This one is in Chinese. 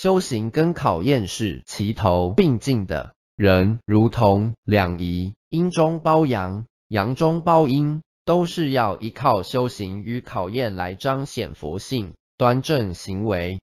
修行跟考验是齐头并进的人如同两仪阴中包阳阳中包阴都是要依靠修行与考验来彰显佛性端正行为。